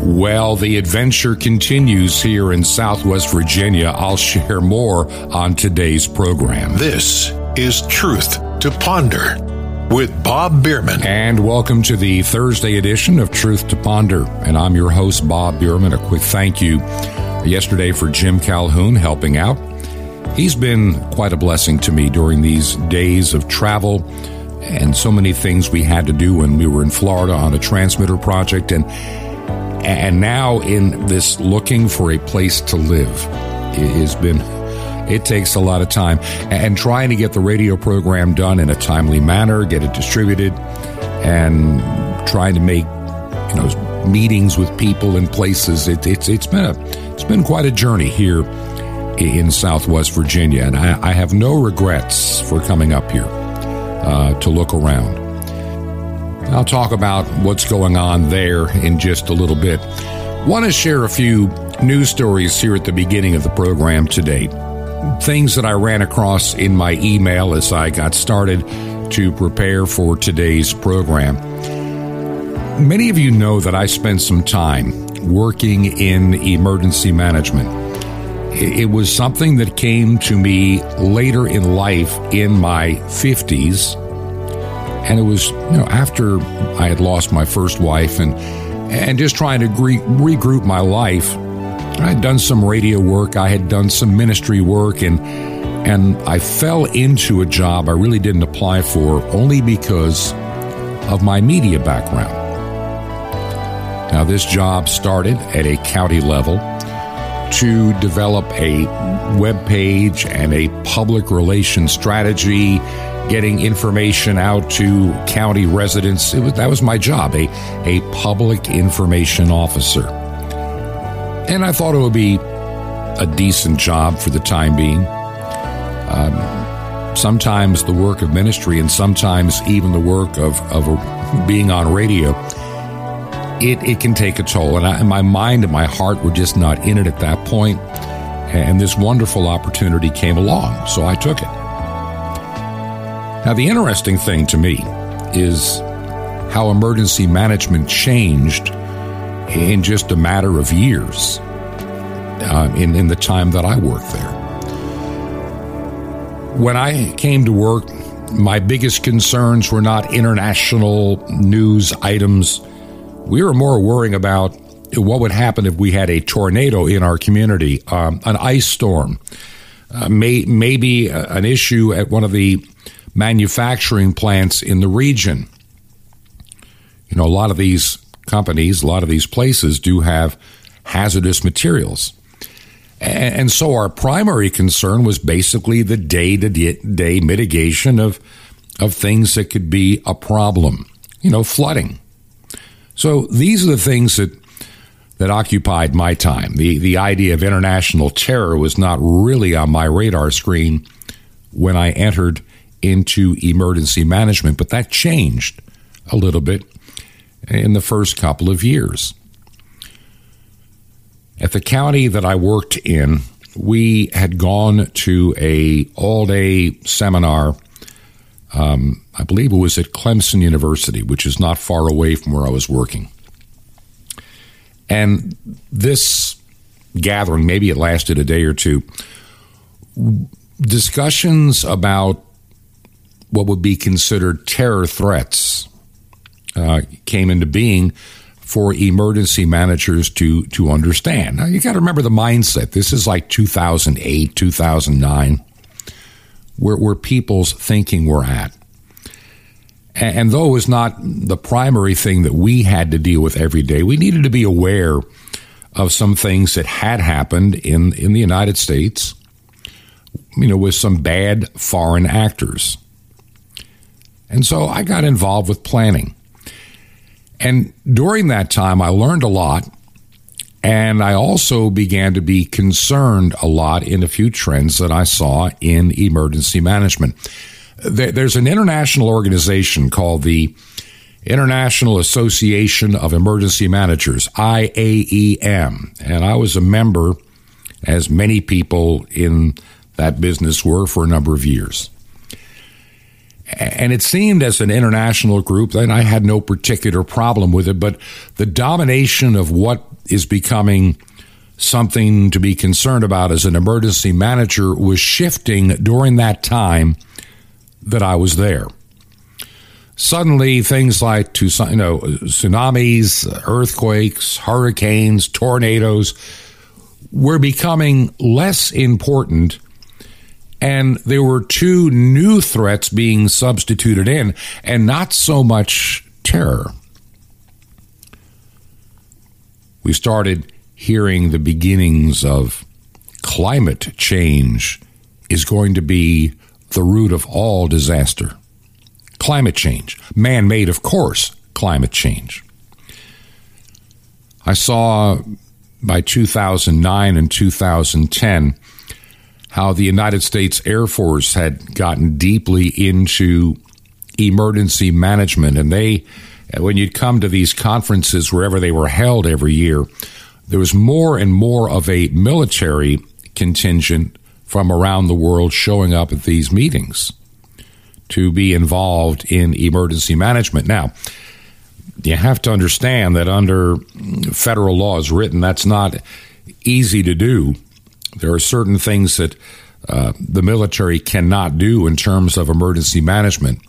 Well, the adventure continues here in Southwest Virginia. I'll share more on today's program. This is Truth to Ponder with Bob Bierman. And welcome to the Thursday edition of Truth to Ponder. And I'm your host, Bob Bierman. A quick thank you yesterday for Jim Calhoun helping out. He's been quite a blessing to me during these days of travel and so many things we had to do when we were in Florida on a transmitter project and and now in this looking for a place to live. It has been it takes a lot of time. And trying to get the radio program done in a timely manner get it distributed and trying to make you know meetings with people in places. It, it's it's been a it's been quite a journey here in southwest virginia and i, I have no regrets for coming up here uh, to look around I'll talk about what's going on there in just a little bit. Want to share a few news stories here at the beginning of the program today. Things that I ran across in my email as I got started to prepare for today's program. Many of you know that I spent some time working in emergency management. It was something that came to me later in life in my 50s and it was you know after I had lost my first wife and and just trying to re- regroup my life. I had done some radio work, I had done some ministry work, and and I fell into a job I really didn't apply for only because of my media background. Now, this job started at a county level to develop a web page and a public relations strategy getting information out to county residents. Was, that was my job, a, a public information officer. And I thought it would be a decent job for the time being. Um, sometimes the work of ministry and sometimes even the work of, of being on radio, it, it can take a toll. And, I, and my mind and my heart were just not in it at that point. And this wonderful opportunity came along, so I took it. Now, the interesting thing to me is how emergency management changed in just a matter of years uh, in, in the time that I worked there. When I came to work, my biggest concerns were not international news items. We were more worrying about what would happen if we had a tornado in our community, um, an ice storm, uh, may, maybe an issue at one of the manufacturing plants in the region. You know, a lot of these companies, a lot of these places do have hazardous materials. And so our primary concern was basically the day to day mitigation of, of things that could be a problem, you know, flooding. So these are the things that, that occupied my time. The, the idea of international terror was not really on my radar screen when I entered into emergency management, but that changed a little bit in the first couple of years. At the county that I worked in, we had gone to a all-day seminar. Um, I believe it was at Clemson University, which is not far away from where I was working. And this gathering, maybe it lasted a day or two, discussions about what would be considered terror threats uh, came into being for emergency managers to to understand. Now you got to remember the mindset. This is like 2008, 2009, where where people's thinking were at. And, and though it was not the primary thing that we had to deal with every day, we needed to be aware of some things that had happened in in the United States. You know, with some bad foreign actors. And so I got involved with planning. And during that time, I learned a lot. And I also began to be concerned a lot in a few trends that I saw in emergency management. There's an international organization called the International Association of Emergency Managers, IAEM. And I was a member, as many people in that business were, for a number of years. And it seemed as an international group that I had no particular problem with it, but the domination of what is becoming something to be concerned about as an emergency manager was shifting during that time that I was there. Suddenly, things like you know, tsunamis, earthquakes, hurricanes, tornadoes were becoming less important and there were two new threats being substituted in, and not so much terror. We started hearing the beginnings of climate change is going to be the root of all disaster. Climate change, man made, of course, climate change. I saw by 2009 and 2010 how the United States Air Force had gotten deeply into emergency management. And they, uh, when you'd come to these conferences, wherever they were held every year, there was more and more of a military contingent from around the world showing up at these meetings to be involved in emergency management. Now, you have to understand that under federal laws written, that's not easy to do there are certain things that uh, the military cannot do in terms of emergency management.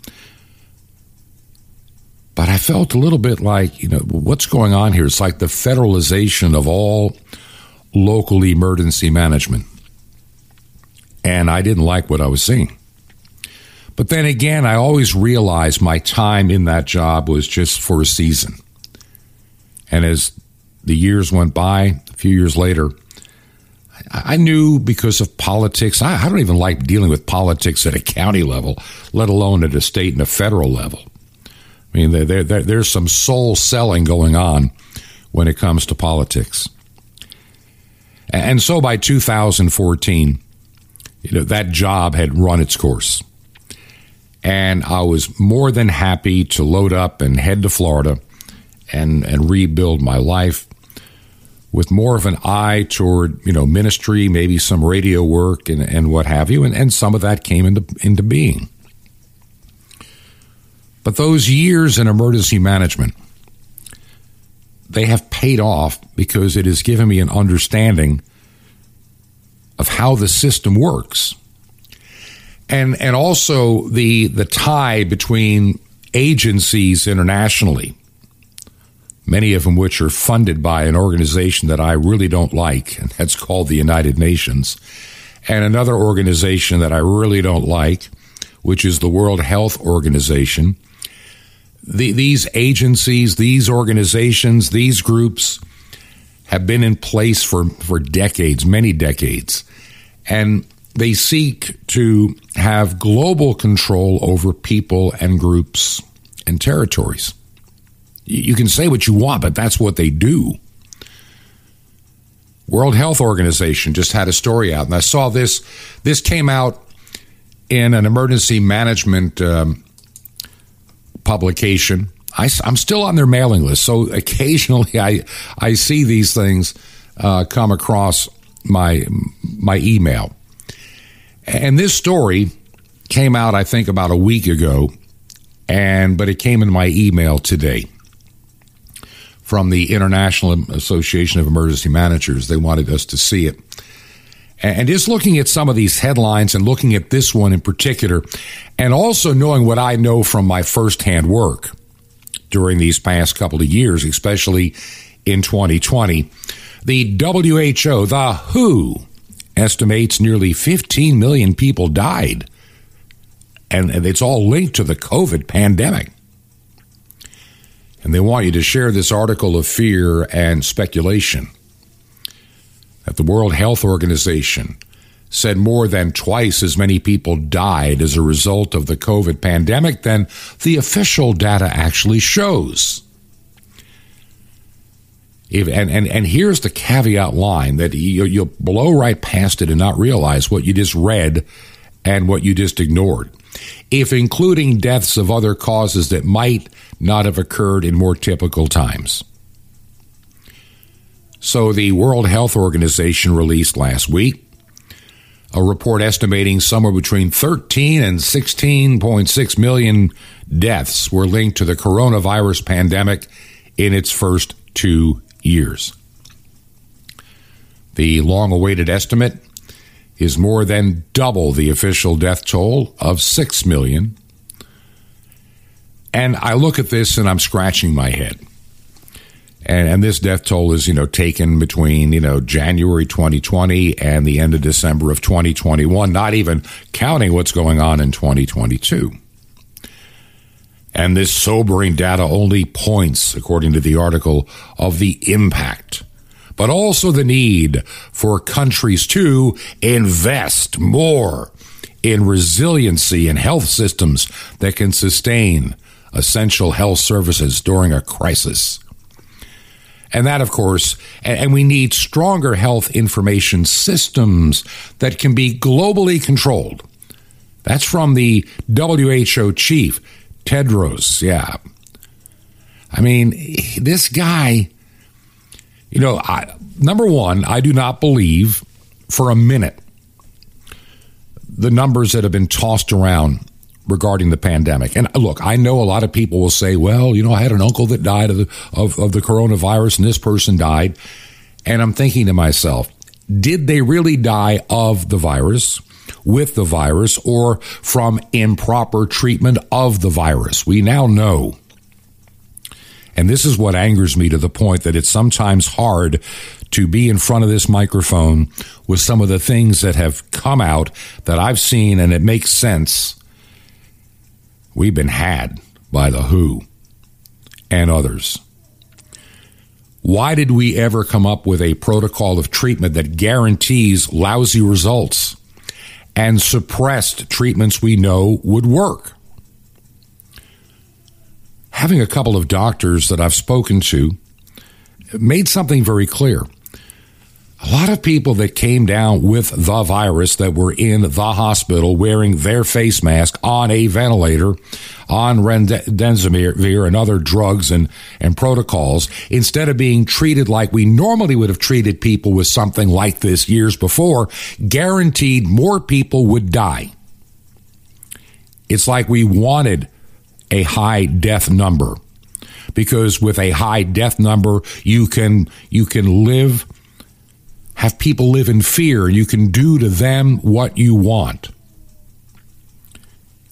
But I felt a little bit like, you know, what's going on here? It's like the federalization of all local emergency management. And I didn't like what I was seeing. But then again, I always realized my time in that job was just for a season. And as the years went by, a few years later, I knew because of politics. I, I, don't even like dealing with politics at a county level, let alone at a state and a federal level. I mean, there, there, there's some soul selling going on when it comes to politics. And so by 2014, you know, that job had run its course. And I was more than happy to load up and head to Florida and, and rebuild my life with more of an eye toward you know ministry, maybe some radio work and, and what have you, and, and some of that came into into being. But those years in emergency management, they have paid off because it has given me an understanding of how the system works. And and also the the tie between agencies internationally many of them which are funded by an organization that I really don't like, and that's called the United Nations, and another organization that I really don't like, which is the World Health Organization. The, these agencies, these organizations, these groups have been in place for, for decades, many decades, and they seek to have global control over people and groups and territories. You can say what you want, but that's what they do. World Health Organization just had a story out, and I saw this. This came out in an emergency management um, publication. I, am still on their mailing list, so occasionally I I see these things uh, come across my my email. And this story came out, I think, about a week ago, and but it came in my email today from the International Association of Emergency Managers. They wanted us to see it. And just looking at some of these headlines and looking at this one in particular, and also knowing what I know from my firsthand work during these past couple of years, especially in 2020, the WHO, the WHO, estimates nearly 15 million people died. And it's all linked to the COVID pandemic. And they want you to share this article of fear and speculation that the World Health Organization said more than twice as many people died as a result of the COVID pandemic than the official data actually shows. If, and, and, and here's the caveat line that you, you'll blow right past it and not realize what you just read and what you just ignored. If including deaths of other causes that might not have occurred in more typical times. So the World Health Organization released last week a report estimating somewhere between 13 and 16.6 million deaths were linked to the coronavirus pandemic in its first two years. The long awaited estimate is more than double the official death toll of 6 million. And I look at this and I'm scratching my head. And, and, this death toll is, you know, taken between, you know, January 2020 and the end of December of 2021, not even counting what's going on in 2022. And this sobering data only points, according to the article, of the impact, but also the need for countries to invest more in resiliency and health systems that can sustain essential health services during a crisis. And that, of course, and we need stronger health information systems that can be globally controlled. That's from the WHO chief, Tedros, yeah. I mean, this guy, you know, I, number one, I do not believe for a minute the numbers that have been tossed around regarding the pandemic. And look, I know a lot of people will say, well, you know, I had an uncle that died of the, of, of the coronavirus and this person died. And I'm thinking to myself, did they really die of the virus? with the virus or from improper treatment of the virus. We now know. And this is what angers me to the point that it's sometimes hard to be in front of this microphone with some of the things that have come out that I've seen and it makes sense. We've been had by the WHO and others. Why did we ever come up with a protocol of treatment that guarantees lousy results? and suppressed treatments we know would work. Having a couple of doctors that I've spoken to made something very clear. A lot of people that came down with the virus that were in the hospital wearing their face mask on a ventilator, on remdesivir and other drugs and, and protocols, instead of being treated like we normally would have treated people with something like this years before, guaranteed more people would die. It's like we wanted a high death number because with a high death number, you can, you can live have people live in fear. You can do to them what you want.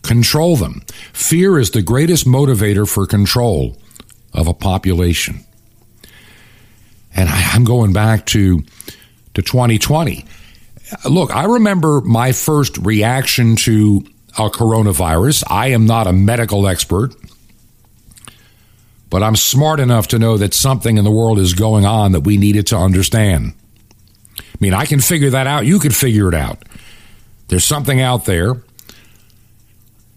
Control them. Fear is the greatest motivator for control of a population. And I, am going back to, to 2020. Look, I remember my first reaction to a coronavirus. I am not a medical expert, but I'm smart enough to know that something in the world is going on that we needed to understand. I mean, I can figure that out. You could figure it out. There's something out there.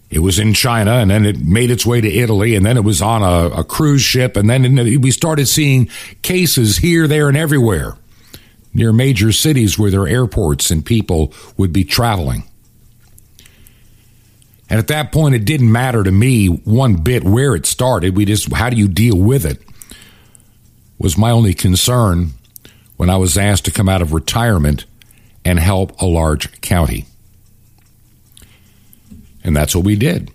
It was in China, and then it made its way to Italy, and then it was on a, a cruise ship, and then we started seeing cases here, there, and everywhere near major cities where there are airports and people would be traveling. And at that point, it didn't matter to me one bit where it started. We just, how do you deal with it? Was my only concern when I was asked to come out of retirement and help a large county. And that's what we did.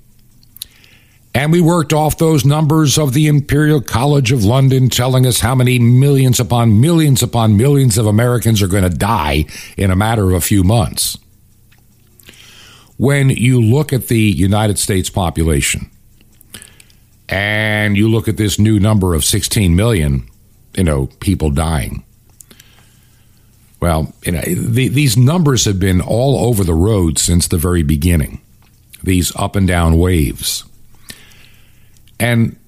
And we worked off those numbers of the Imperial College of London telling us how many millions upon millions upon millions of Americans are going to die in a matter of a few months. When you look at the United States population and you look at this new number of 16 million, you know, people dying, well, you know, the, these numbers have been all over the road since the very beginning, these up and down waves. And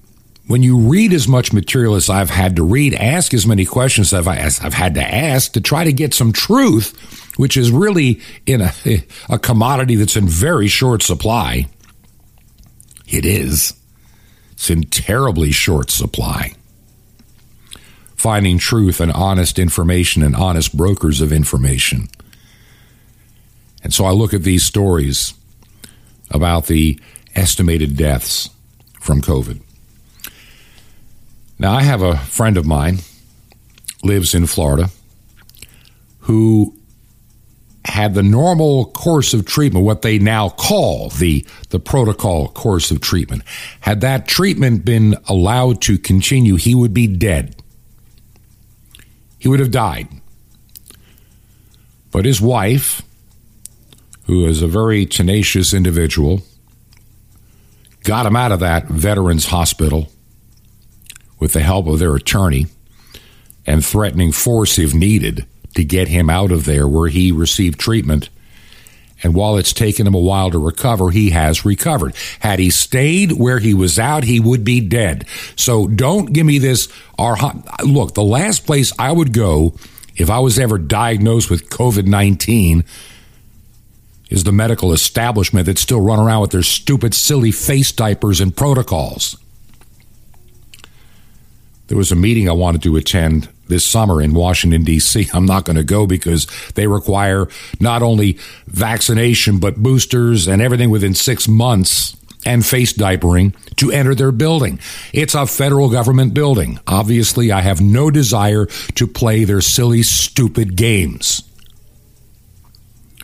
when you read as much material as I've had to read, ask as many questions as I've had to ask to try to get some truth, which is really in a, a commodity that's in very short supply. It is. It's in terribly short supply. finding truth and honest information and honest brokers of information. And so I look at these stories about the estimated deaths from COVID. Now, I have a friend of mine lives in Florida who had the normal course of treatment, what they now call the, the protocol course of treatment. Had that treatment been allowed to continue, he would be dead. He would have died. But his wife, who is a very tenacious individual, got him out of that veterans hospital with the help of their attorney and threatening force if needed to get him out of there where he received treatment. And while it's taken him a while to recover, he has recovered. Had he stayed where he was out, he would be dead. So don't give me this. Our, look, the last place I would go if I was ever diagnosed with COVID 19 is the medical establishment that still run around with their stupid, silly face diapers and protocols. There was a meeting I wanted to attend this summer in Washington, D.C. I'm not going to go because they require not only vaccination, but boosters and everything within six months and face diapering to enter their building. It's a federal government building. Obviously, I have no desire to play their silly, stupid games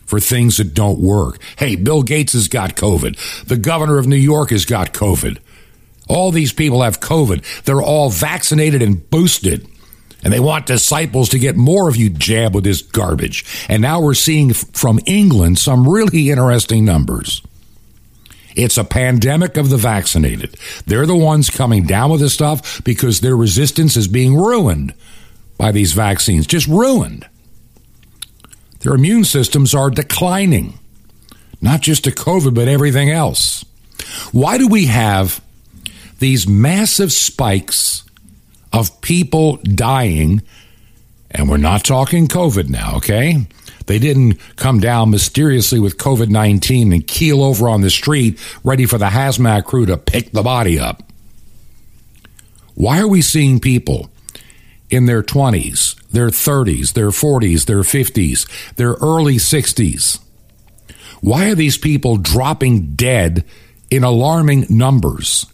for things that don't work. Hey, Bill Gates has got COVID. The governor of New York has got COVID. All these people have COVID. They're all vaccinated and boosted. And they want disciples to get more of you jab with this garbage. And now we're seeing from England some really interesting numbers. It's a pandemic of the vaccinated. They're the ones coming down with this stuff because their resistance is being ruined by these vaccines, just ruined. Their immune systems are declining, not just to COVID, but everything else. Why do we have these massive spikes of people dying, and we're not talking COVID now, okay? They didn't come down mysteriously with COVID 19 and keel over on the street ready for the hazmat crew to pick the body up. Why are we seeing people in their 20s, their 30s, their 40s, their 50s, their early 60s? Why are these people dropping dead in alarming numbers?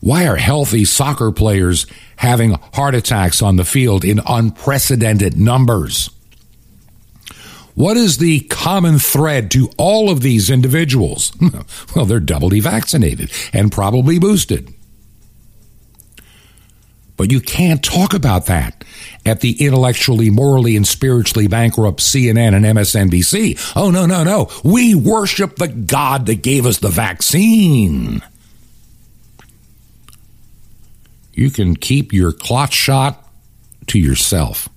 Why are healthy soccer players having heart attacks on the field in unprecedented numbers? What is the common thread to all of these individuals? well, they're doubly vaccinated and probably boosted. But you can't talk about that at the intellectually, morally, and spiritually bankrupt CNN and MSNBC. Oh, no, no, no. We worship the God that gave us the vaccine. You can keep your clot shot to yourself.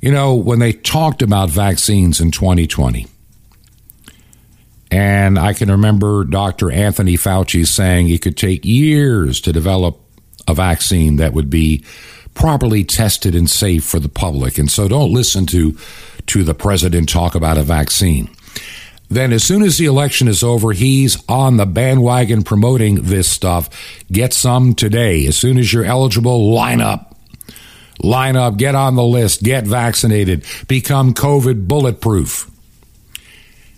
You know, when they talked about vaccines in 2020, and I can remember Dr. Anthony Fauci saying it could take years to develop a vaccine that would be properly tested and safe for the public. And so don't listen to to the president talk about a vaccine. Then, as soon as the election is over, he's on the bandwagon promoting this stuff. Get some today. As soon as you're eligible, line up. Line up, get on the list, get vaccinated, become COVID bulletproof.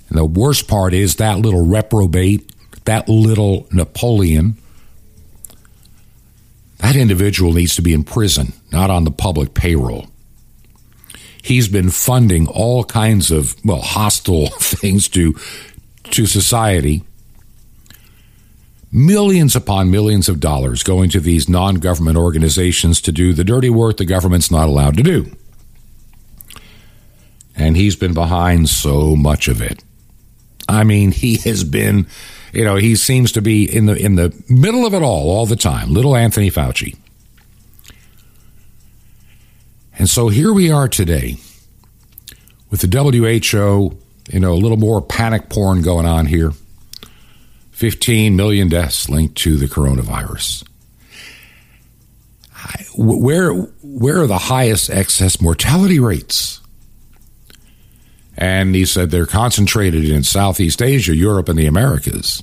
And the worst part is that little reprobate, that little Napoleon, that individual needs to be in prison, not on the public payroll he's been funding all kinds of well hostile things to to society. Millions upon millions of dollars going to these non-government organizations to do the dirty work the government's not allowed to do. And he's been behind so much of it. I mean he has been you know he seems to be in the in the middle of it all all the time. Little anthony fauci and so here we are today with the WHO, you know, a little more panic porn going on here. 15 million deaths linked to the coronavirus. Where, where are the highest excess mortality rates? And he said they're concentrated in Southeast Asia, Europe, and the Americas.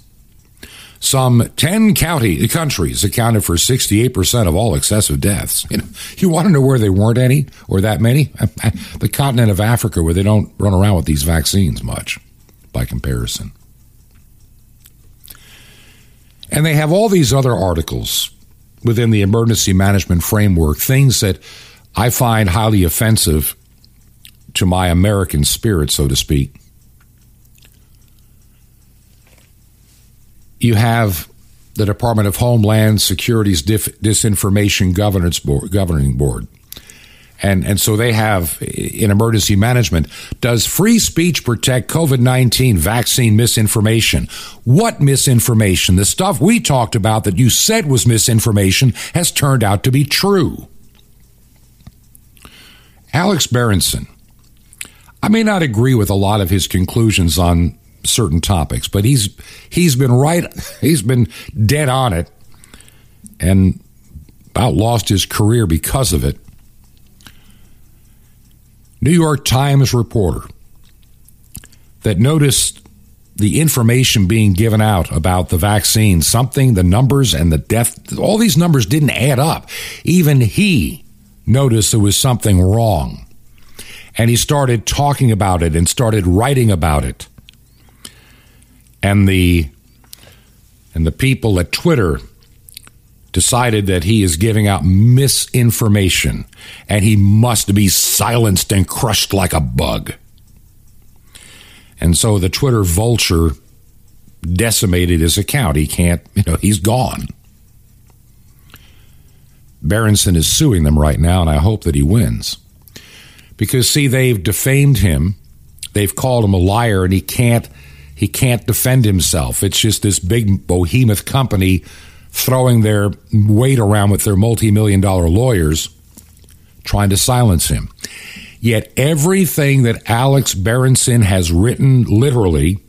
Some 10 county countries accounted for 68% of all excessive deaths. You, know, you want to know where there weren't any or that many? The continent of Africa, where they don't run around with these vaccines much by comparison. And they have all these other articles within the emergency management framework, things that I find highly offensive to my American spirit, so to speak. You have the Department of Homeland Security's Dif- Disinformation Governance Board, Governing Board. And, and so they have in emergency management. Does free speech protect COVID 19 vaccine misinformation? What misinformation? The stuff we talked about that you said was misinformation has turned out to be true. Alex Berenson. I may not agree with a lot of his conclusions on certain topics, but he's he's been right. He's been dead on it, and about lost his career because of it. New York Times reporter that noticed the information being given out about the vaccine, something, the numbers and the death, all these numbers didn't add up. Even he noticed there was something wrong. And he started talking about it and started writing about it. And the and the people at Twitter decided that he is giving out misinformation and he must be silenced and crushed like a bug. And so the Twitter vulture decimated his account. He can't, you know, he's gone. Berenson is suing them right now, and I hope that he wins. Because see, they've defamed him. They've called him a liar, and he can't he can't defend himself. It's just this big behemoth company throwing their weight around with their multi million dollar lawyers trying to silence him. Yet everything that Alex Berenson has written literally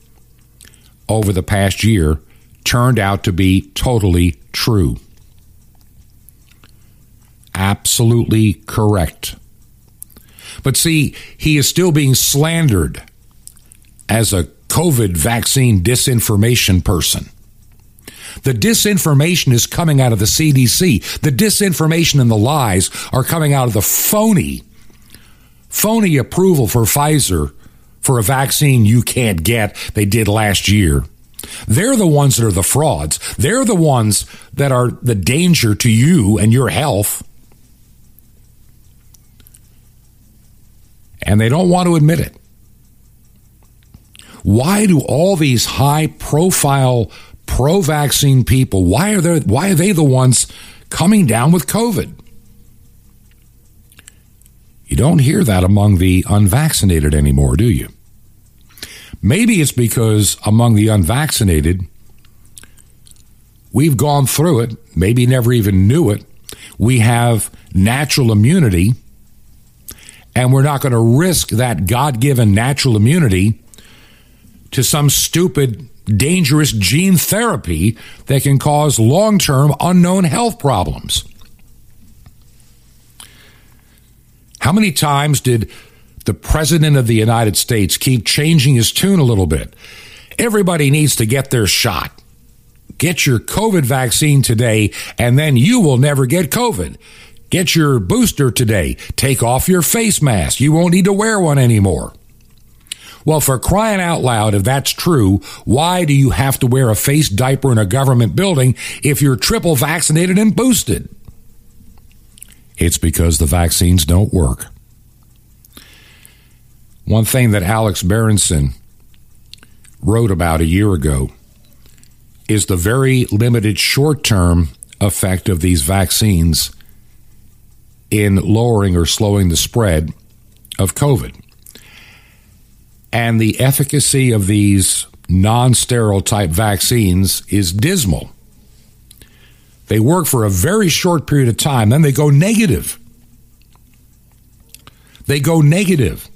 over the past year turned out to be totally true. Absolutely correct. But see, he is still being slandered as a COVID vaccine disinformation person. The disinformation is coming out of the CDC. The disinformation and the lies are coming out of the phony, phony approval for Pfizer for a vaccine you can't get they did last year. They're the ones that are the frauds. They're the ones that are the danger to you and your health. And they don't want to admit it. Why do all these high profile pro vaccine people, why are they why are they the ones coming down with COVID? You don't hear that among the unvaccinated anymore, do you? Maybe it's because among the unvaccinated, we've gone through it, maybe never even knew it. We have natural immunity, and we're not going to risk that God given natural immunity to some stupid dangerous gene therapy that can cause long term unknown health problems. How many times did the President of the United States keep changing his tune a little bit? Everybody needs to get their shot. Get your COVID vaccine today, and then you will never get COVID. Get your booster today. Take off your face mask. You won't need to wear one anymore. Well, for crying out loud, if that's true, why do you have to wear a face diaper in a government building if you're triple vaccinated and boosted? It's because the vaccines don't work. One thing that Alex Berenson wrote about a year ago is the very limited short term effect of these vaccines in lowering or slowing the spread of COVID and the efficacy of these non sterile type vaccines is dismal. They work for a very short period of time, then they go negative. They go negative.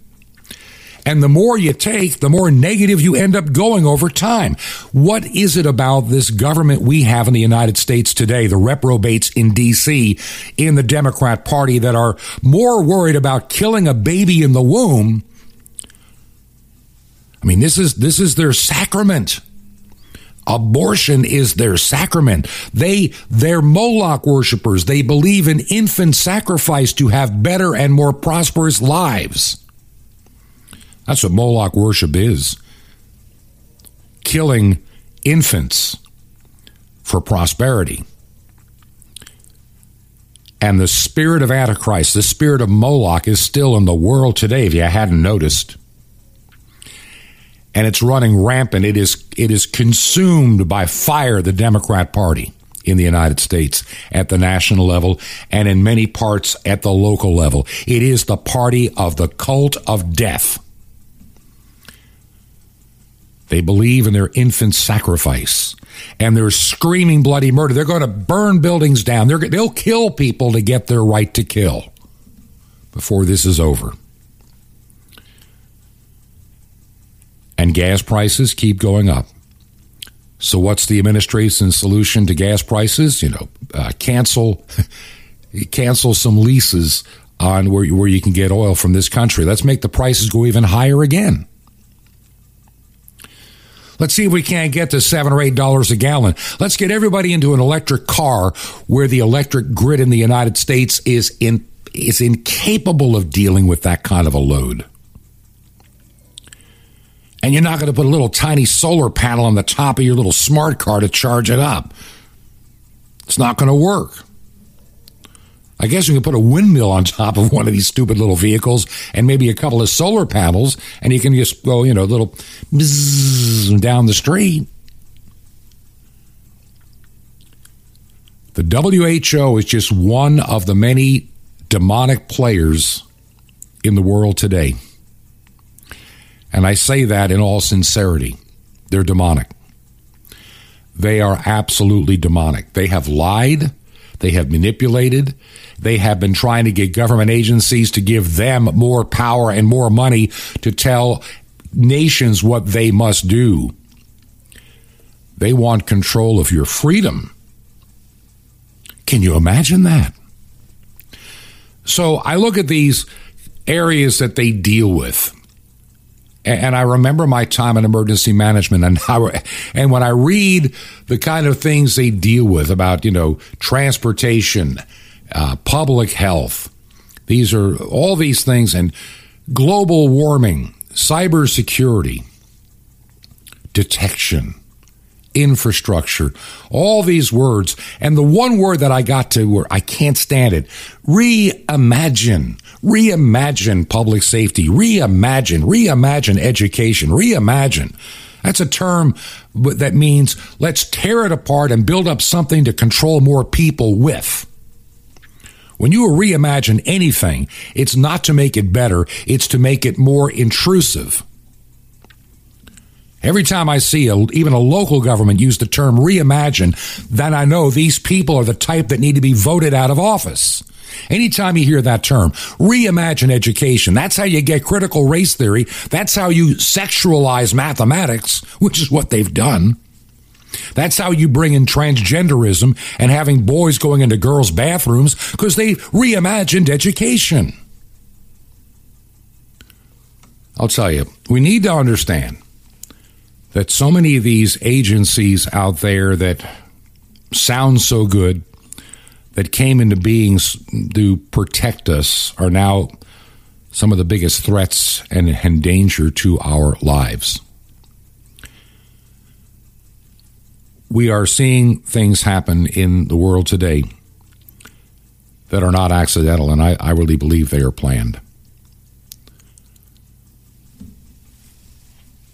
And the more you take, the more negative you end up going over time. What is it about this government we have in the United States today, the reprobates in D.C., in the Democrat Party, that are more worried about killing a baby in the womb I mean, this is this is their sacrament. Abortion is their sacrament. They, they're Moloch worshippers. They believe in infant sacrifice to have better and more prosperous lives. That's what Moloch worship is killing infants for prosperity. And the spirit of Antichrist, the spirit of Moloch, is still in the world today, if you hadn't noticed. And it's running rampant. It is, it is consumed by fire, the Democrat Party in the United States at the national level and in many parts at the local level. It is the party of the cult of death. They believe in their infant sacrifice and they're screaming bloody murder. They're going to burn buildings down. They're, they'll kill people to get their right to kill before this is over. And gas prices keep going up. So, what's the administration's solution to gas prices? You know, uh, cancel cancel some leases on where where you can get oil from this country. Let's make the prices go even higher again. Let's see if we can't get to seven or eight dollars a gallon. Let's get everybody into an electric car where the electric grid in the United States is in is incapable of dealing with that kind of a load. And you're not going to put a little tiny solar panel on the top of your little smart car to charge it up. It's not going to work. I guess you can put a windmill on top of one of these stupid little vehicles and maybe a couple of solar panels, and you can just go, you know, a little down the street. The WHO is just one of the many demonic players in the world today. And I say that in all sincerity. They're demonic. They are absolutely demonic. They have lied. They have manipulated. They have been trying to get government agencies to give them more power and more money to tell nations what they must do. They want control of your freedom. Can you imagine that? So I look at these areas that they deal with. And I remember my time in emergency management, and I, and when I read the kind of things they deal with about you know transportation, uh, public health, these are all these things, and global warming, cybersecurity, detection, infrastructure, all these words. And the one word that I got to where I can't stand it reimagine. Reimagine public safety. Reimagine. Reimagine education. Reimagine. That's a term that means let's tear it apart and build up something to control more people with. When you reimagine anything, it's not to make it better, it's to make it more intrusive. Every time I see a, even a local government use the term reimagine, then I know these people are the type that need to be voted out of office. Anytime you hear that term, reimagine education, that's how you get critical race theory. That's how you sexualize mathematics, which is what they've done. That's how you bring in transgenderism and having boys going into girls' bathrooms because they reimagined education. I'll tell you, we need to understand that so many of these agencies out there that sound so good, that came into being to protect us, are now some of the biggest threats and, and danger to our lives. We are seeing things happen in the world today that are not accidental, and I, I really believe they are planned.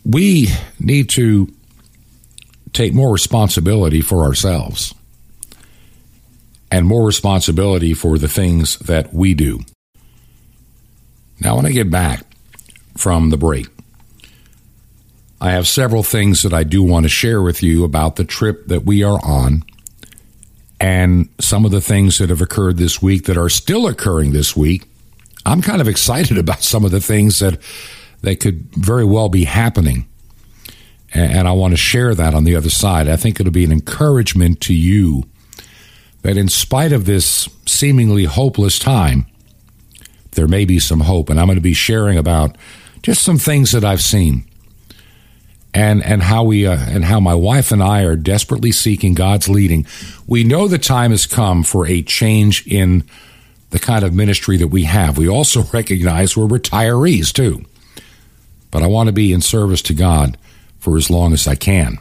We need to take more responsibility for ourselves and more responsibility for the things that we do. Now, when I get back from the break, I have several things that I do want to share with you about the trip that we are on and some of the things that have occurred this week that are still occurring this week. I'm kind of excited about some of the things that that could very well be happening. And I want to share that on the other side. I think it'll be an encouragement to you that in spite of this seemingly hopeless time, there may be some hope. And I'm going to be sharing about just some things that I've seen and and how we uh, and how my wife and I are desperately seeking God's leading. We know the time has come for a change in the kind of ministry that we have. We also recognize we're retirees too. But I want to be in service to God for as long as I can.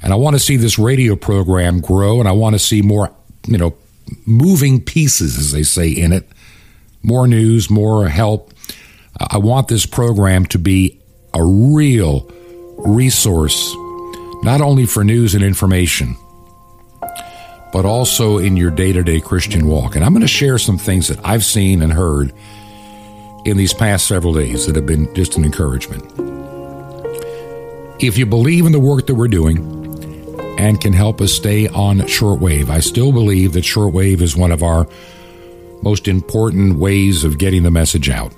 And I want to see this radio program grow and I want to see more, you know, moving pieces as they say in it. More news, more help. I want this program to be a real resource, not only for news and information, but also in your day to day Christian walk. And I'm going to share some things that I've seen and heard in these past several days that have been just an encouragement. If you believe in the work that we're doing and can help us stay on shortwave, I still believe that shortwave is one of our most important ways of getting the message out.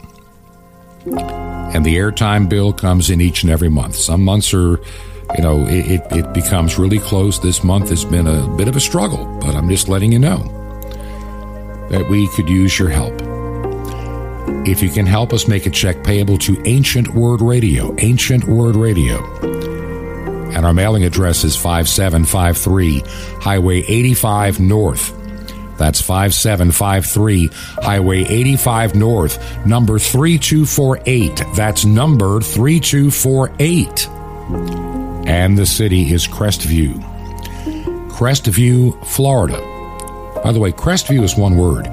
And the airtime bill comes in each and every month. Some months are you know, it, it, becomes really close. This month has been a bit of a struggle, but I'm just letting you know that we could use your help. If you can help us make a check payable to Ancient Word Radio, Ancient Word Radio. And our mailing address is 5753 Highway 85 North. That's 5753 Highway 85 North, number 3248. That's number 3248 and the city is Crestview. Crestview, Florida. By the way, Crestview is one word.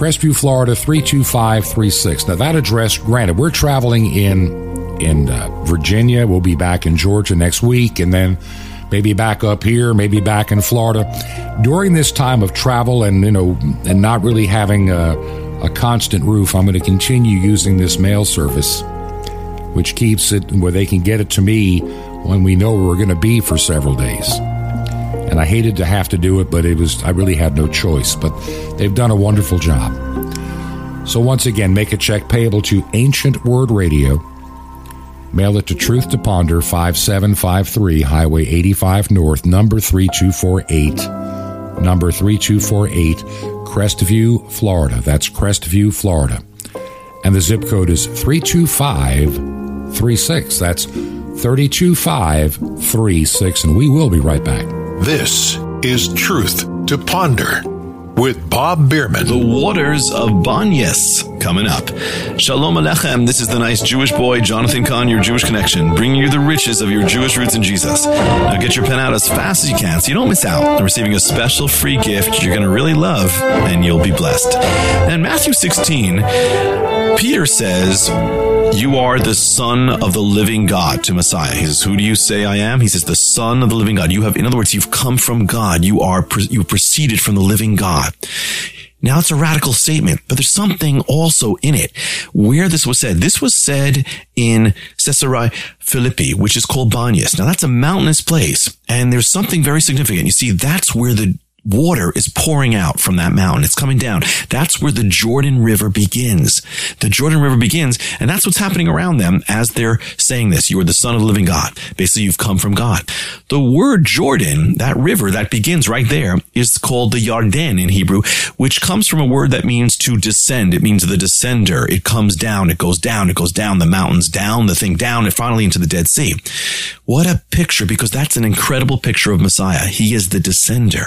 Crestview, Florida 32536. Now that address, granted, we're traveling in in uh, Virginia. We'll be back in Georgia next week, and then maybe back up here, maybe back in Florida. During this time of travel and you know and not really having a, a constant roof, I'm going to continue using this mail service which keeps it where they can get it to me when we know where we're going to be for several days. And I hated to have to do it, but it was I really had no choice. But they've done a wonderful job. So once again, make a check payable to Ancient Word Radio. Mail it to Truth to Ponder, 5753 Highway 85 North, number 3248. Number 3248, Crestview, Florida. That's Crestview, Florida. And the zip code is 325 36. That's 32536. And we will be right back. This is Truth to Ponder with Bob Bierman. The waters of Banyas coming up. Shalom Alechem. This is the nice Jewish boy, Jonathan Kahn, your Jewish connection, bringing you the riches of your Jewish roots in Jesus. Now get your pen out as fast as you can so you don't miss out on receiving a special free gift you're going to really love and you'll be blessed. And Matthew 16, Peter says, you are the son of the living God to Messiah. He says, who do you say I am? He says, the son of the living God. You have, in other words, you've come from God. You are, you proceeded from the living God. Now it's a radical statement, but there's something also in it where this was said. This was said in Caesarea Philippi, which is called Banias. Now that's a mountainous place and there's something very significant. You see, that's where the water is pouring out from that mountain. It's coming down. That's where the Jordan River begins. The Jordan River begins, and that's what's happening around them as they're saying this. You are the son of the living God. Basically, you've come from God. The word Jordan, that river that begins right there, is called the Yarden in Hebrew, which comes from a word that means to descend. It means the descender. It comes down, it goes down, it goes down the mountains, down the thing, down, and finally into the Dead Sea. What a picture, because that's an incredible picture of Messiah. He is the descender.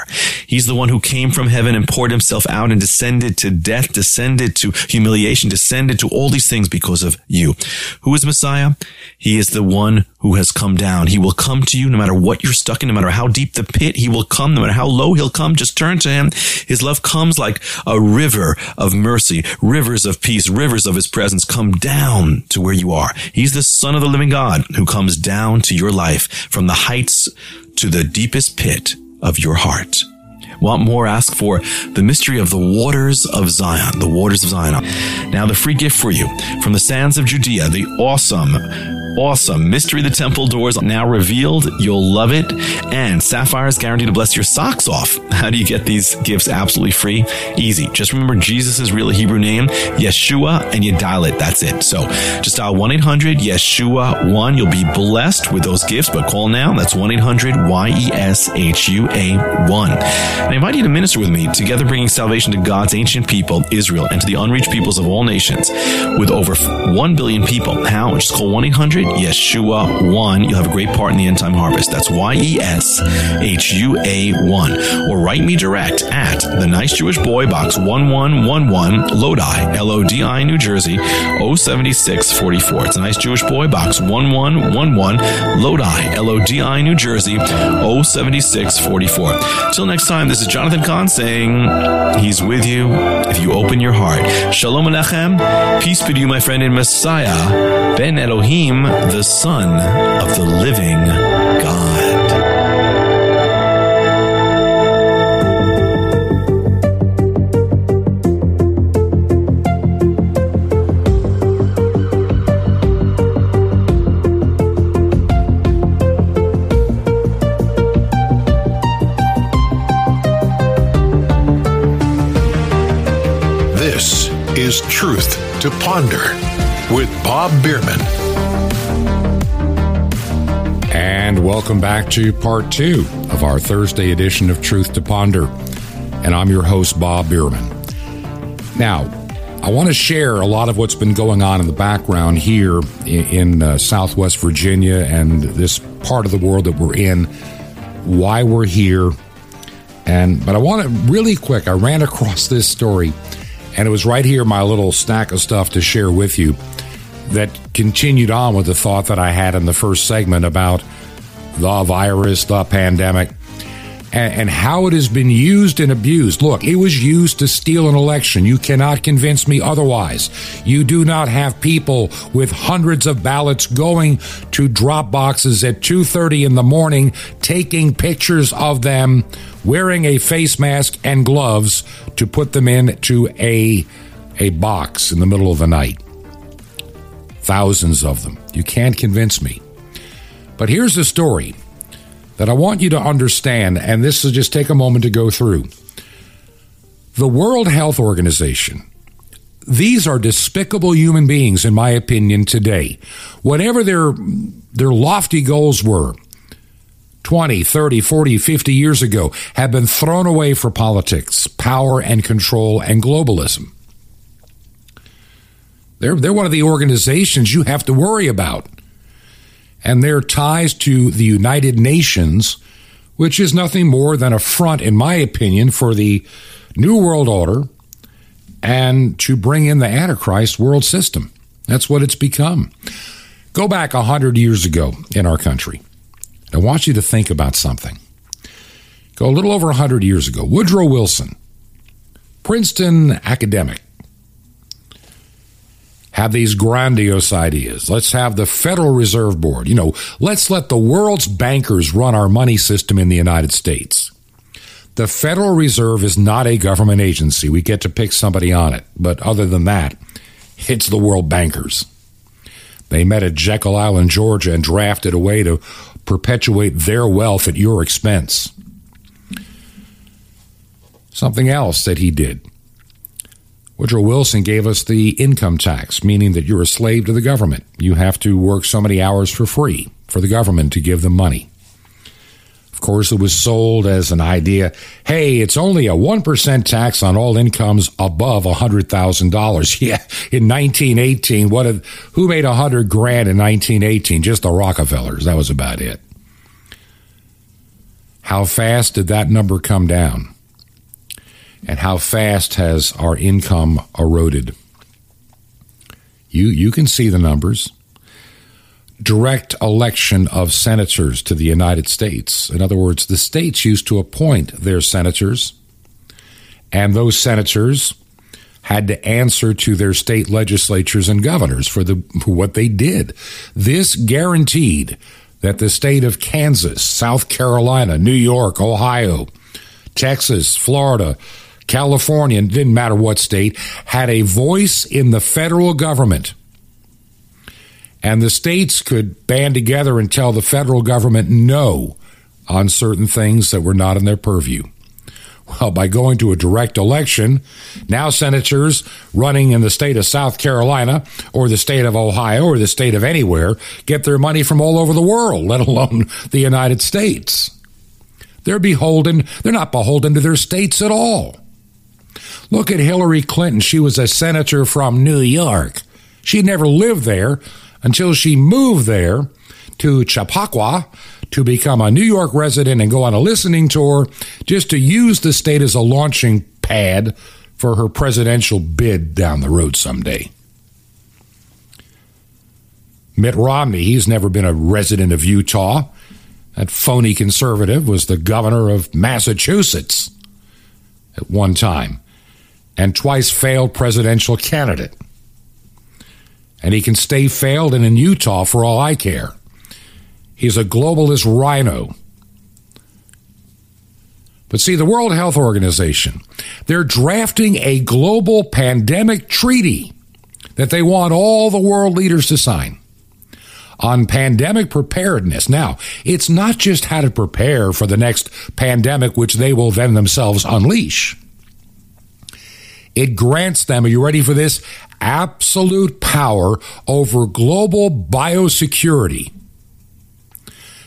He's the one who came from heaven and poured himself out and descended to death, descended to humiliation, descended to all these things because of you. Who is Messiah? He is the one who has come down. He will come to you no matter what you're stuck in, no matter how deep the pit, he will come, no matter how low he'll come, just turn to him. His love comes like a river of mercy, rivers of peace, rivers of his presence come down to where you are. He's the son of the living God who comes down to your life from the heights to the deepest pit of your heart. Want more? Ask for the mystery of the waters of Zion, the waters of Zion. Now, the free gift for you from the sands of Judea, the awesome awesome. Mystery the Temple Doors now revealed. You'll love it. And Sapphire is guaranteed to bless your socks off. How do you get these gifts absolutely free? Easy. Just remember Jesus' real Hebrew name, Yeshua, and you dial it. That's it. So just dial 1-800-YESHUA-1. You'll be blessed with those gifts, but call now. That's 1-800-Y-E-S-H-U-A-1. I invite you to minister with me, together bringing salvation to God's ancient people, Israel, and to the unreached peoples of all nations with over 1 billion people. How? Just call 1 800 it, Yeshua 1. You'll have a great part in the end time harvest. That's Y E S H U A 1. Or write me direct at The Nice Jewish Boy, Box 1111, Lodi, L O D I, New Jersey, 07644. It's a Nice Jewish Boy, Box 1111, Lodi, L O D I, New Jersey, 07644. Till next time, this is Jonathan Kahn saying, He's with you if you open your heart. Shalom Alechem. Peace be to you, my friend in Messiah, Ben Elohim, the Son of the living God. Is Truth to Ponder with Bob Bierman. And welcome back to part two of our Thursday edition of Truth to Ponder. And I'm your host, Bob Bierman. Now, I want to share a lot of what's been going on in the background here in, uh, Southwest Virginia and this part of the world that we're in, why we're here. And but I want to really quick. I ran across this story, and it was right here, my little stack of stuff to share with you that continued on with the thought that I had in the first segment about the virus, the pandemic, and, and, how it has been used and abused. Look, it was used to steal an election. You cannot convince me otherwise. You do not have people with hundreds of ballots going to drop boxes at 2:30 in the morning taking pictures of them wearing a face mask and gloves to put them into a a box in the middle of the night. Thousands of them. You can't convince me. But here's the story that I want you to understand, and this will just take a moment to go through. The World Health Organization, these are despicable human beings, in my opinion, today. Whatever their, their lofty goals were 20, 30, 40, 50 years ago, have been thrown away for politics, power and control, and globalism. They're, they're one of the organizations you have to worry about and their ties to the United Nations, which is nothing more than a front, in my opinion, for the New World Order and to bring in the Antichrist world system. That's what it's become. Go back a hundred years ago in our country. I want you to think about something. Go a little over a hundred years ago. Woodrow Wilson, Princeton academic, have these grandiose ideas. Let's have the Federal Reserve Board. You know, let's let the world's bankers run our money system in the United States. The Federal Reserve is not a government agency. We get to pick somebody on it. But other than that, it's the world bankers. They met at Jekyll Island, Georgia, and drafted a way to perpetuate their wealth at your expense. Something else that he did Woodrow Wilson gave us the income tax, meaning that you're a slave to the government. You have to work so many hours for free for the government to give them money. Of course, it was sold as an idea hey, it's only a 1% tax on all incomes above $100,000. Yeah, in 1918, what who made 100 grand in 1918? Just the Rockefellers. That was about it. How fast did that number come down? And how fast has our income eroded. You, you can see the numbers. Direct election of senators to the United States. In other words, the states used to appoint their senators, and those senators had to answer to their state legislatures and governors for, the, for what they did. This guaranteed that the state of Kansas, South Carolina, New York, Ohio, Texas, Florida, California, it didn't matter what state, had a voice in the federal government. And the states could band together and tell the federal government no on certain things that were not in their purview. Well, by going to a direct election, now senators running in the state of South Carolina or the state of Ohio or the state of anywhere get their money from all over the world, let alone the United States. They're beholden, they're not beholden to their states at all. Look at Hillary Clinton. She was a senator from New York. She never lived there until she moved there to Chappaqua to become a New York resident and go on a listening tour just to use the state as a launching pad for her presidential bid down the road someday. Mitt Romney, he's never been a resident of Utah. That phony conservative was the governor of Massachusetts at one time and twice failed presidential candidate. And he can stay failed and in Utah for all I care. He's a globalist RINO. But see, the World Health Organization, they're drafting a global pandemic treaty that they want all the world leaders to sign on pandemic preparedness. Now, it's not just how to prepare for the next pandemic, which they will then themselves unleash. It grants them, are you ready for this? Absolute power over global biosecurity,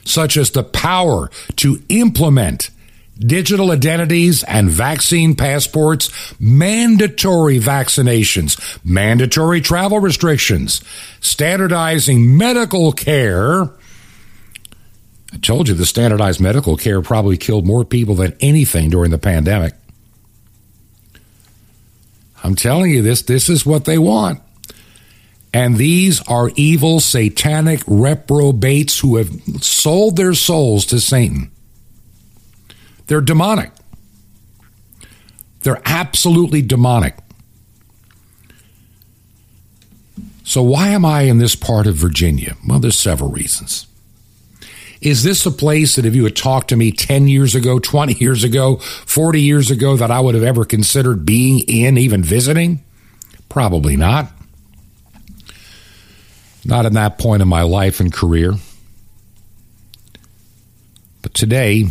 such as the power to implement digital identities and vaccine passports, mandatory vaccinations, mandatory travel restrictions, standardizing medical care. I told you the standardized medical care probably killed more people than anything during the pandemic. I'm telling you this, this is what they want. And these are evil, satanic reprobates who have sold their souls to Satan. They're demonic. They're absolutely demonic. So, why am I in this part of Virginia? Well, there's several reasons. Is this a place that if you had talked to me 10 years ago, 20 years ago, 40 years ago, that I would have ever considered being in, even visiting? Probably not. Not at that point in my life and career. But today,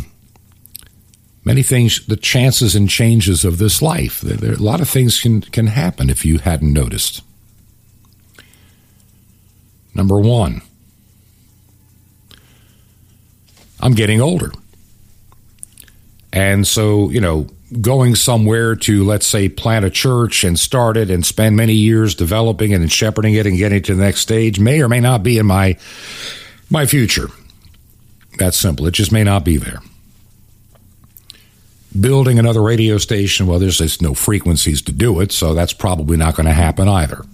many things, the chances and changes of this life, there, there, a lot of things can, can happen if you hadn't noticed. Number one, I'm getting older. And so, you know, going somewhere to, let's say, plant a church and start it and spend many years developing it and shepherding it and getting to the next stage may or may not be in my my future. That's simple. It just may not be there. Building another radio station, well, there's just no frequencies to do it, so that's probably not going to happen either.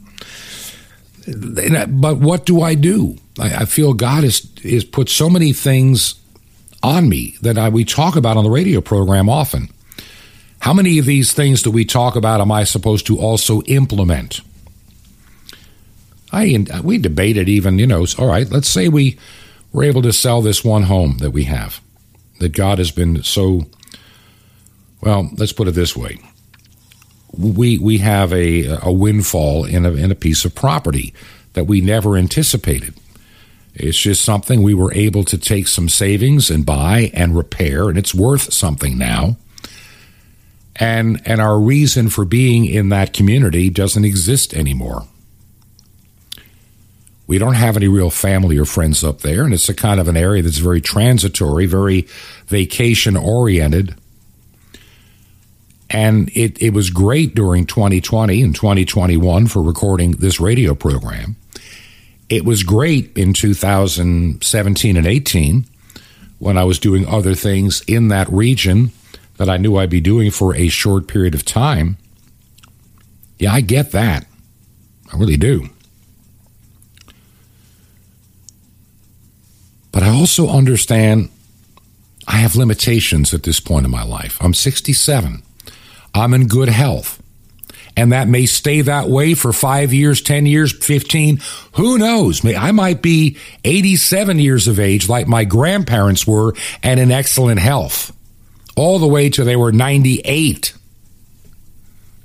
But what do I do? I, feel God has, has put so many things on me that I, we talk about on the radio program often. How many of these things that we talk about am I supposed to also implement? I we debated even, you know, all right, let's say we were able to sell this one home that we have that God has been so well, let's put it this way. We we have a a windfall in a in a piece of property that we never anticipated. It's just something we were able to take some savings and buy and repair, and it's worth something now. And and our reason for being in that community doesn't exist anymore. We don't have any real family or friends up there, and it's a kind of an area that's very transitory, very vacation oriented. And it, it was great during 2020 and 2021 for recording this radio program. It was great in 2017 and 18 when I was doing other things in that region that I knew I'd be doing for a short period of time. Yeah, I get that. I really do. But I also understand I have limitations at this point in my life. I'm 67. I'm in good health and that may stay that way for five years, 10 years, 15. Who knows? I might be 87 years of age like my grandparents were and in excellent health all the way till they were 98.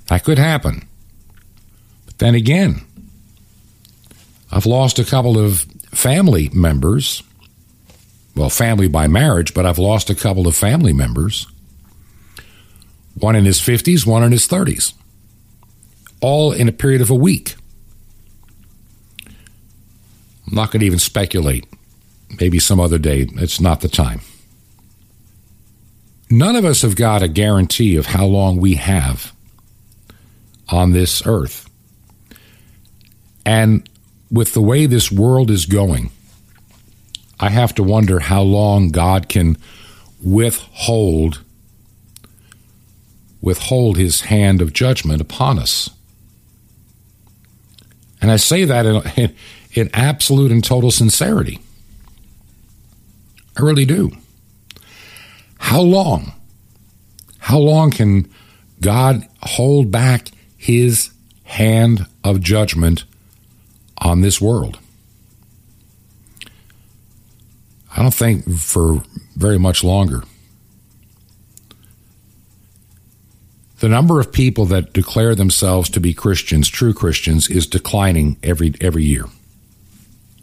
That could happen. But then again, I've lost a couple of family members. Well, family by marriage, but I've lost a couple of family members. One in his 50s, one in his 30s all in a period of a week. I'm not going to even speculate. Maybe some other day. It's not the time. None of us have got a guarantee of how long we have on this earth. And with the way this world is going, I have to wonder how long God can withhold withhold his hand of judgment upon us. And I say that in, in, in absolute and total sincerity. I really do. How long? How long can God hold back his hand of judgment on this world? I don't think for very much longer. The number of people that declare themselves to be Christians, true Christians, is declining every every year.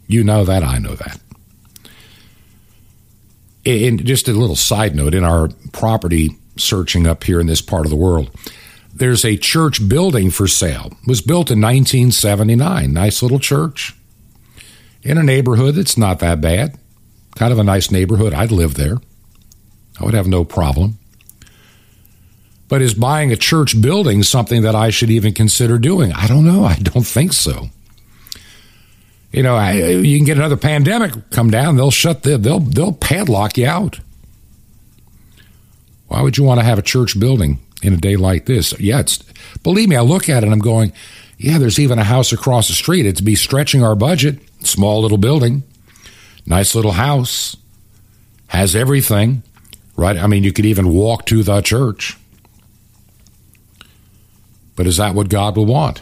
You know that, I know that. And just a little side note in our property searching up here in this part of the world, there's a church building for sale. It was built in 1979. Nice little church in a neighborhood that's not that bad. Kind of a nice neighborhood. I'd live there. I would have no problem. But is buying a church building something that I should even consider doing? I don't know. I don't think so. You know, I, you can get another pandemic come down, they'll shut the, they'll they'll padlock you out. Why would you want to have a church building in a day like this? Yeah, it's believe me, I look at it and I'm going, yeah, there's even a house across the street. It'd be stretching our budget. Small little building, nice little house, has everything, right? I mean, you could even walk to the church. But is that what God will want?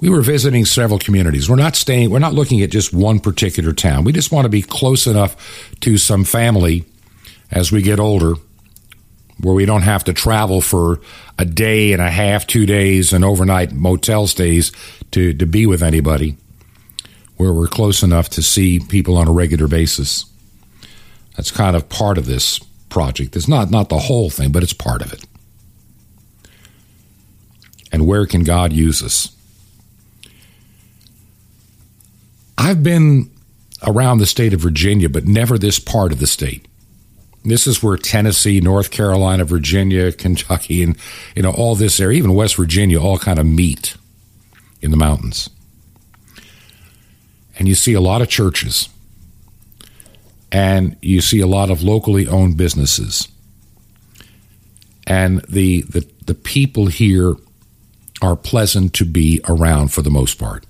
We were visiting several communities. We're not staying, we're not looking at just one particular town. We just want to be close enough to some family as we get older where we don't have to travel for a day and a half, two days, and overnight motel stays to, to be with anybody, where we're close enough to see people on a regular basis. That's kind of part of this project. It's not, not the whole thing, but it's part of it. And where can God use us? I've been around the state of Virginia, but never this part of the state. This is where Tennessee, North Carolina, Virginia, Kentucky, and you know all this area, even West Virginia, all kind of meet in the mountains. And you see a lot of churches, and you see a lot of locally owned businesses, and the the, the people here are pleasant to be around for the most part.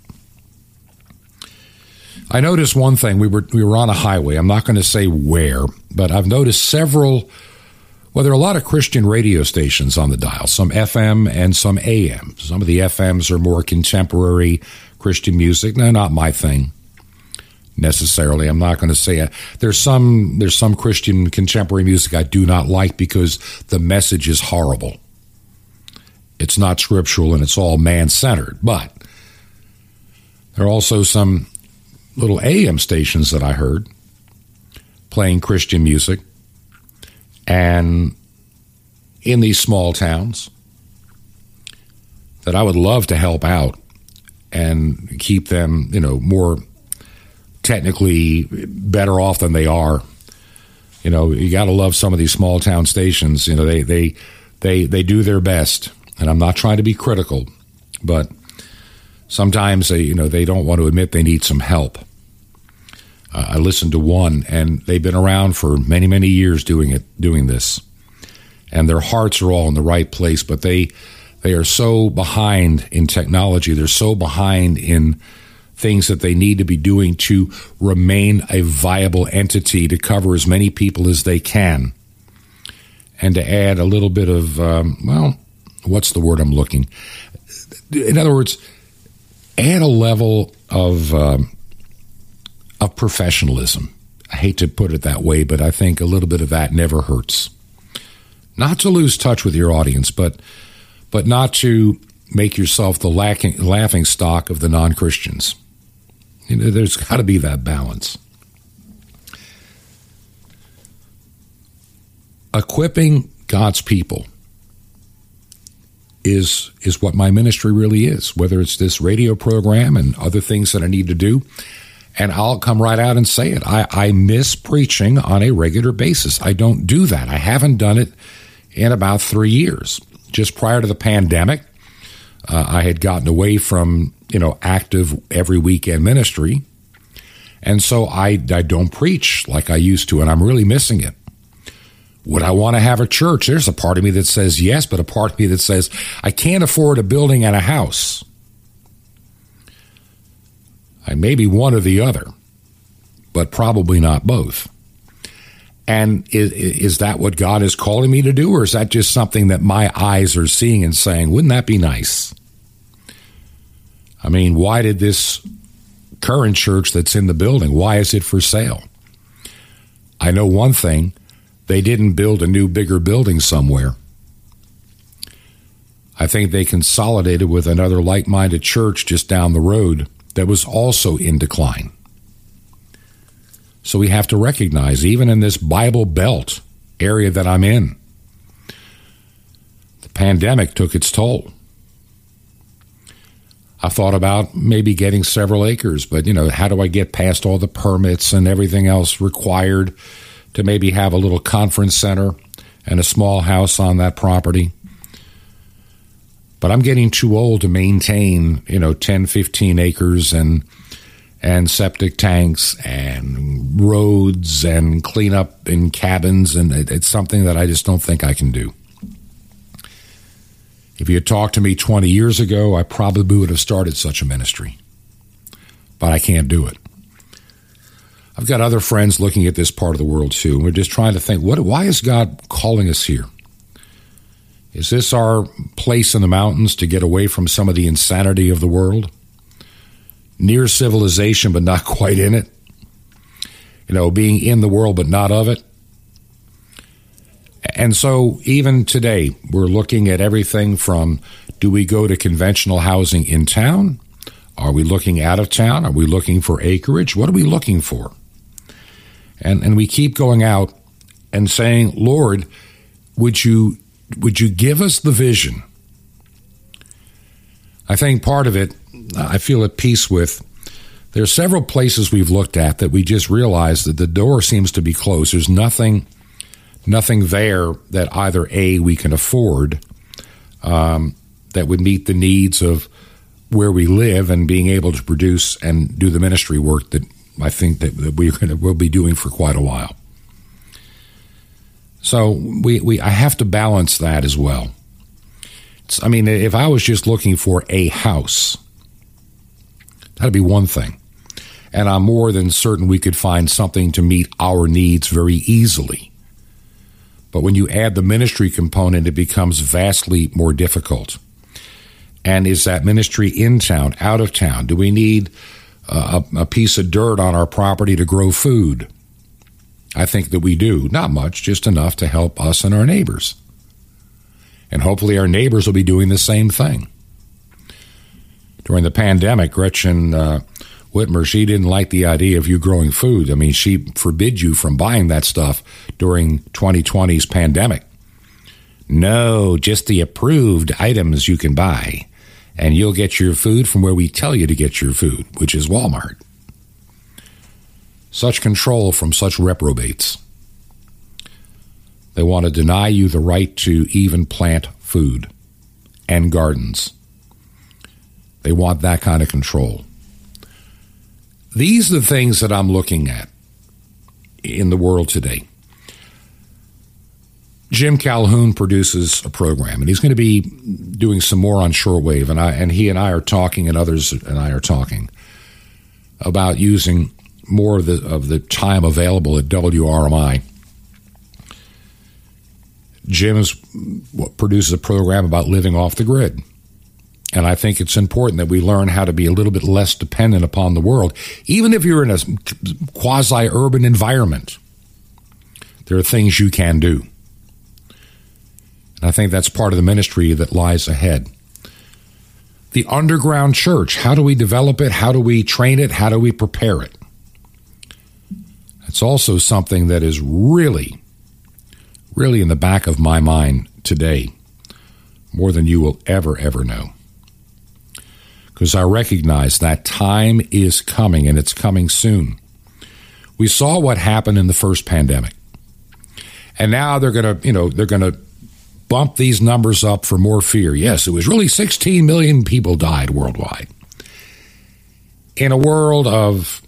I noticed one thing. We were we were on a highway. I'm not going to say where, but I've noticed several. Well, there are a lot of Christian radio stations on the dial. Some FM and some AM. Some of the FMs are more contemporary Christian music. No, not my thing necessarily. I'm not going to say it. There's some there's some Christian contemporary music I do not like because the message is horrible. It's not scriptural and it's all man centered. But there are also some little AM stations that I heard playing Christian music. And in these small towns, that I would love to help out and keep them, you know, more technically better off than they are. You know, you got to love some of these small town stations. You know, they they they they do their best, and I'm not trying to be critical, but sometimes they you know they don't want to admit they need some help. Uh, I listened to one, and they've been around for many, many years doing it, doing this, and their hearts are all in the right place. But they they are so behind in technology. They're so behind in things that they need to be doing to remain a viable entity to cover as many people as they can, and to add a little bit of um, well, what's the word I'm looking? In other words, add a level of um, of professionalism. I hate to put it that way, but I think a little bit of that never hurts. Not to lose touch with your audience, but but not to make yourself the lacking, laughing stock of the non Christians. You know, there's got to be that balance. Equipping God's people is is what my ministry really is. Whether it's this radio program and other things that I need to do, and I'll come right out and say it. I, I miss preaching on a regular basis. I don't do that. I haven't done it in about three years. Just prior to the pandemic, uh, I had gotten away from you know, active every weekend ministry. And so I, I don't preach like I used to, and I'm really missing it. Would I want to have a church? There's a part of me that says yes, but a part of me that says I can't afford a building and a house. I may be one or the other, but probably not both. And is, is that what God is calling me to do, or is that just something that my eyes are seeing and saying, wouldn't that be nice? I mean, why did this current church that's in the building, why is it for sale? I know one thing they didn't build a new, bigger building somewhere. I think they consolidated with another like minded church just down the road that was also in decline. So we have to recognize, even in this Bible Belt area that I'm in, the pandemic took its toll. I thought about maybe getting several acres, but you know, how do I get past all the permits and everything else required to maybe have a little conference center and a small house on that property? But I'm getting too old to maintain, you know, 10, 15 acres and and septic tanks and roads and clean up in cabins and it's something that I just don't think I can do. If you had talked to me 20 years ago, I probably would have started such a ministry. But I can't do it. I've got other friends looking at this part of the world too. And we're just trying to think, what, why is God calling us here? Is this our place in the mountains to get away from some of the insanity of the world? Near civilization, but not quite in it? You know, being in the world, but not of it? And so, even today, we're looking at everything from do we go to conventional housing in town? Are we looking out of town? Are we looking for acreage? What are we looking for? And, and we keep going out and saying, Lord, would you, would you give us the vision? I think part of it, I feel at peace with. There are several places we've looked at that we just realize that the door seems to be closed. There's nothing nothing there that either A, we can afford, um, that would meet the needs of where we live and being able to produce and do the ministry work that I think that, that we're going to, we'll be doing for quite a while. So we, we I have to balance that as well. It's, I mean, if I was just looking for a house, that'd be one thing. And I'm more than certain we could find something to meet our needs very easily. But when you add the ministry component, it becomes vastly more difficult. And is that ministry in town, out of town? Do we need a, a piece of dirt on our property to grow food? I think that we do. Not much, just enough to help us and our neighbors. And hopefully our neighbors will be doing the same thing. During the pandemic, Gretchen uh, Whitmer, she didn't like the idea of you growing food. I mean, she forbid you from buying that stuff during 2020's pandemic. No, just the approved items you can buy. And you'll get your food from where we tell you to get your food, which is Walmart. Such control from such reprobates. They want to deny you the right to even plant food and gardens. They want that kind of control. These are the things that I'm looking at in the world today. Jim Calhoun produces a program, and he's going to be doing some more on shortwave. And I and he and I are talking, and others and I are talking about using more of the of the time available at WRMI. Jim is, produces a program about living off the grid. And I think it's important that we learn how to be a little bit less dependent upon the world, even if you're in a quasi urban environment. There are things you can do. And I think that's part of the ministry that lies ahead. The underground church how do we develop it? How do we train it? How do we prepare it? It's also something that is really, really in the back of my mind today, more than you will ever, ever know because I recognize that time is coming and it's coming soon. We saw what happened in the first pandemic. And now they're going to, you know, they're going to bump these numbers up for more fear. Yes, it was really 16 million people died worldwide. in a world of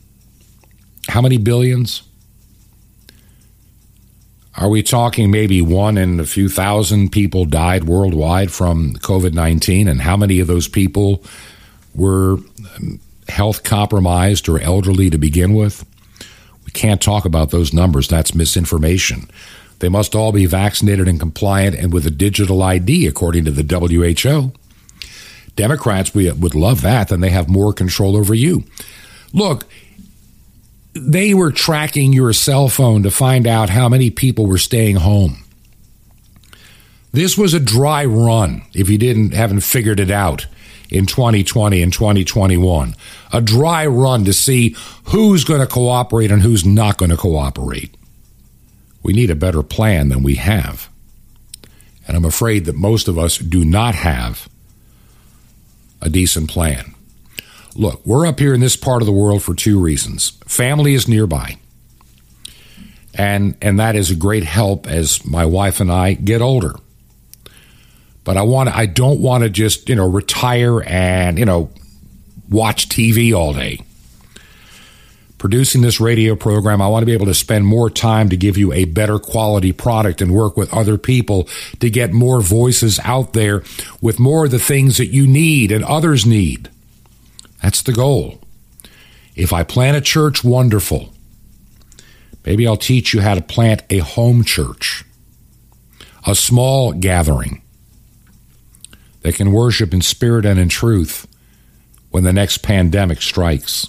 how many billions? Are we talking maybe one in a few thousand people died worldwide from COVID 19? And how many of those people were um, health compromised or elderly to begin with? We can't talk about those numbers. That's misinformation. They must all be vaccinated and compliant and with a digital ID, according to the WHO. Democrats we would love that, then they have more control over you. Look, they were tracking your cell phone to find out how many people were staying home. This was a dry run if you didn't haven't figured it out in 2020 and 2021. A dry run to see who's going to cooperate and who's not going to cooperate. We need a better plan than we have. And I'm afraid that most of us do not have a decent plan. Look, we're up here in this part of the world for two reasons. Family is nearby. And and that is a great help as my wife and I get older. But I want I don't want to just, you know, retire and, you know, watch TV all day. Producing this radio program, I want to be able to spend more time to give you a better quality product and work with other people to get more voices out there with more of the things that you need and others need. That's the goal. If I plant a church, wonderful. Maybe I'll teach you how to plant a home church, a small gathering that can worship in spirit and in truth when the next pandemic strikes.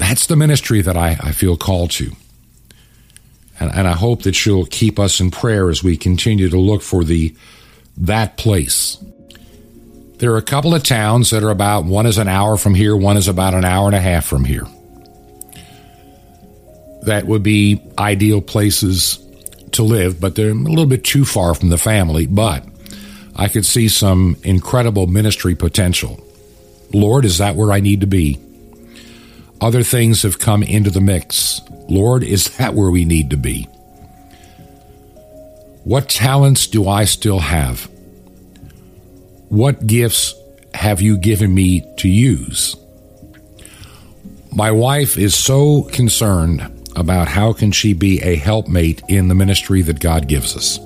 That's the ministry that I, I feel called to. And, and I hope that you'll keep us in prayer as we continue to look for the that place there are a couple of towns that are about one is an hour from here, one is about an hour and a half from here. That would be ideal places to live, but they're a little bit too far from the family. But I could see some incredible ministry potential. Lord, is that where I need to be? Other things have come into the mix. Lord, is that where we need to be? What talents do I still have? What gifts have you given me to use? My wife is so concerned about how can she be a helpmate in the ministry that God gives us.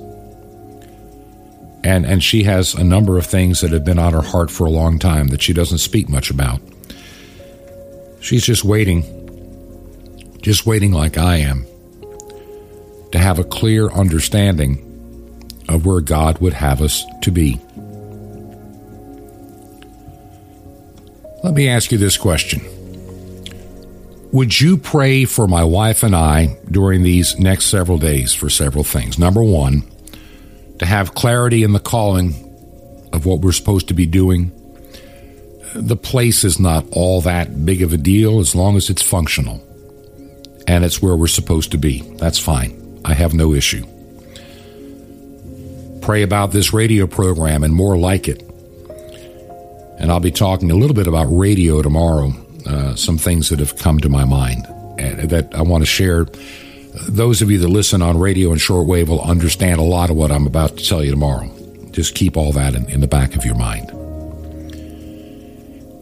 And and she has a number of things that have been on her heart for a long time that she doesn't speak much about. She's just waiting just waiting like I am to have a clear understanding of where God would have us to be. Let me ask you this question. Would you pray for my wife and I during these next several days for several things? Number one, to have clarity in the calling of what we're supposed to be doing. The place is not all that big of a deal as long as it's functional and it's where we're supposed to be. That's fine. I have no issue. Pray about this radio program and more like it and I'll be talking a little bit about radio tomorrow, uh, some things that have come to my mind that I want to share. Those of you that listen on radio and shortwave will understand a lot of what I'm about to tell you tomorrow. Just keep all that in, in the back of your mind.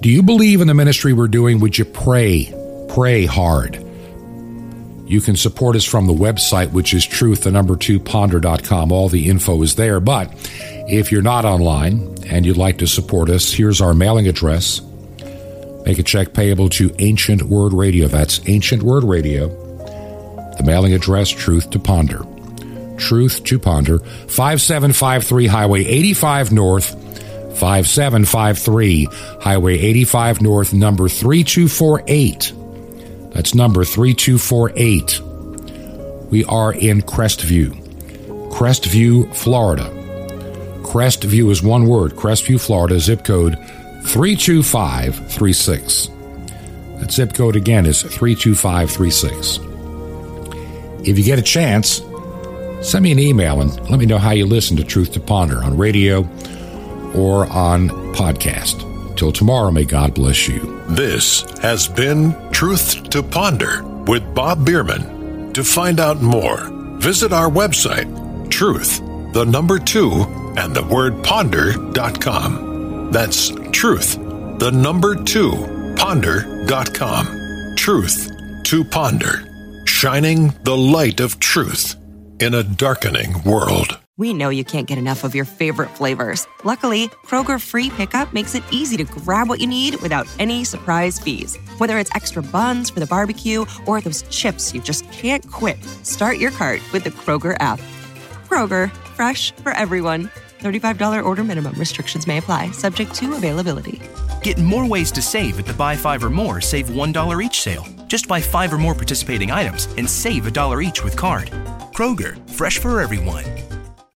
Do you believe in the ministry we're doing? Would you pray? Pray hard. You can support us from the website, which is truth, the number two ponder.com. All the info is there. But if you're not online and you'd like to support us, here's our mailing address. Make a check payable to Ancient Word Radio. That's Ancient Word Radio. The mailing address, Truth to Ponder. Truth to Ponder, 5753 Highway 85 North, 5753 Highway 85 North, number 3248. That's number 3248. We are in Crestview, Crestview, Florida. Crestview is one word. Crestview, Florida, zip code 32536. That zip code again is 32536. If you get a chance, send me an email and let me know how you listen to Truth to Ponder on radio or on podcast. Till tomorrow, may God bless you. This has been Truth to Ponder with Bob Bierman. To find out more, visit our website, truth, the number two, and the word ponder.com. That's truth, the number two, ponder.com. Truth to ponder, shining the light of truth in a darkening world. We know you can't get enough of your favorite flavors. Luckily, Kroger Free Pickup makes it easy to grab what you need without any surprise fees. Whether it's extra buns for the barbecue or those chips you just can't quit, start your cart with the Kroger app. Kroger, fresh for everyone. $35 order minimum. Restrictions may apply, subject to availability. Get more ways to save at the Buy Five or More Save $1 each sale. Just buy five or more participating items and save a dollar each with card. Kroger, fresh for everyone.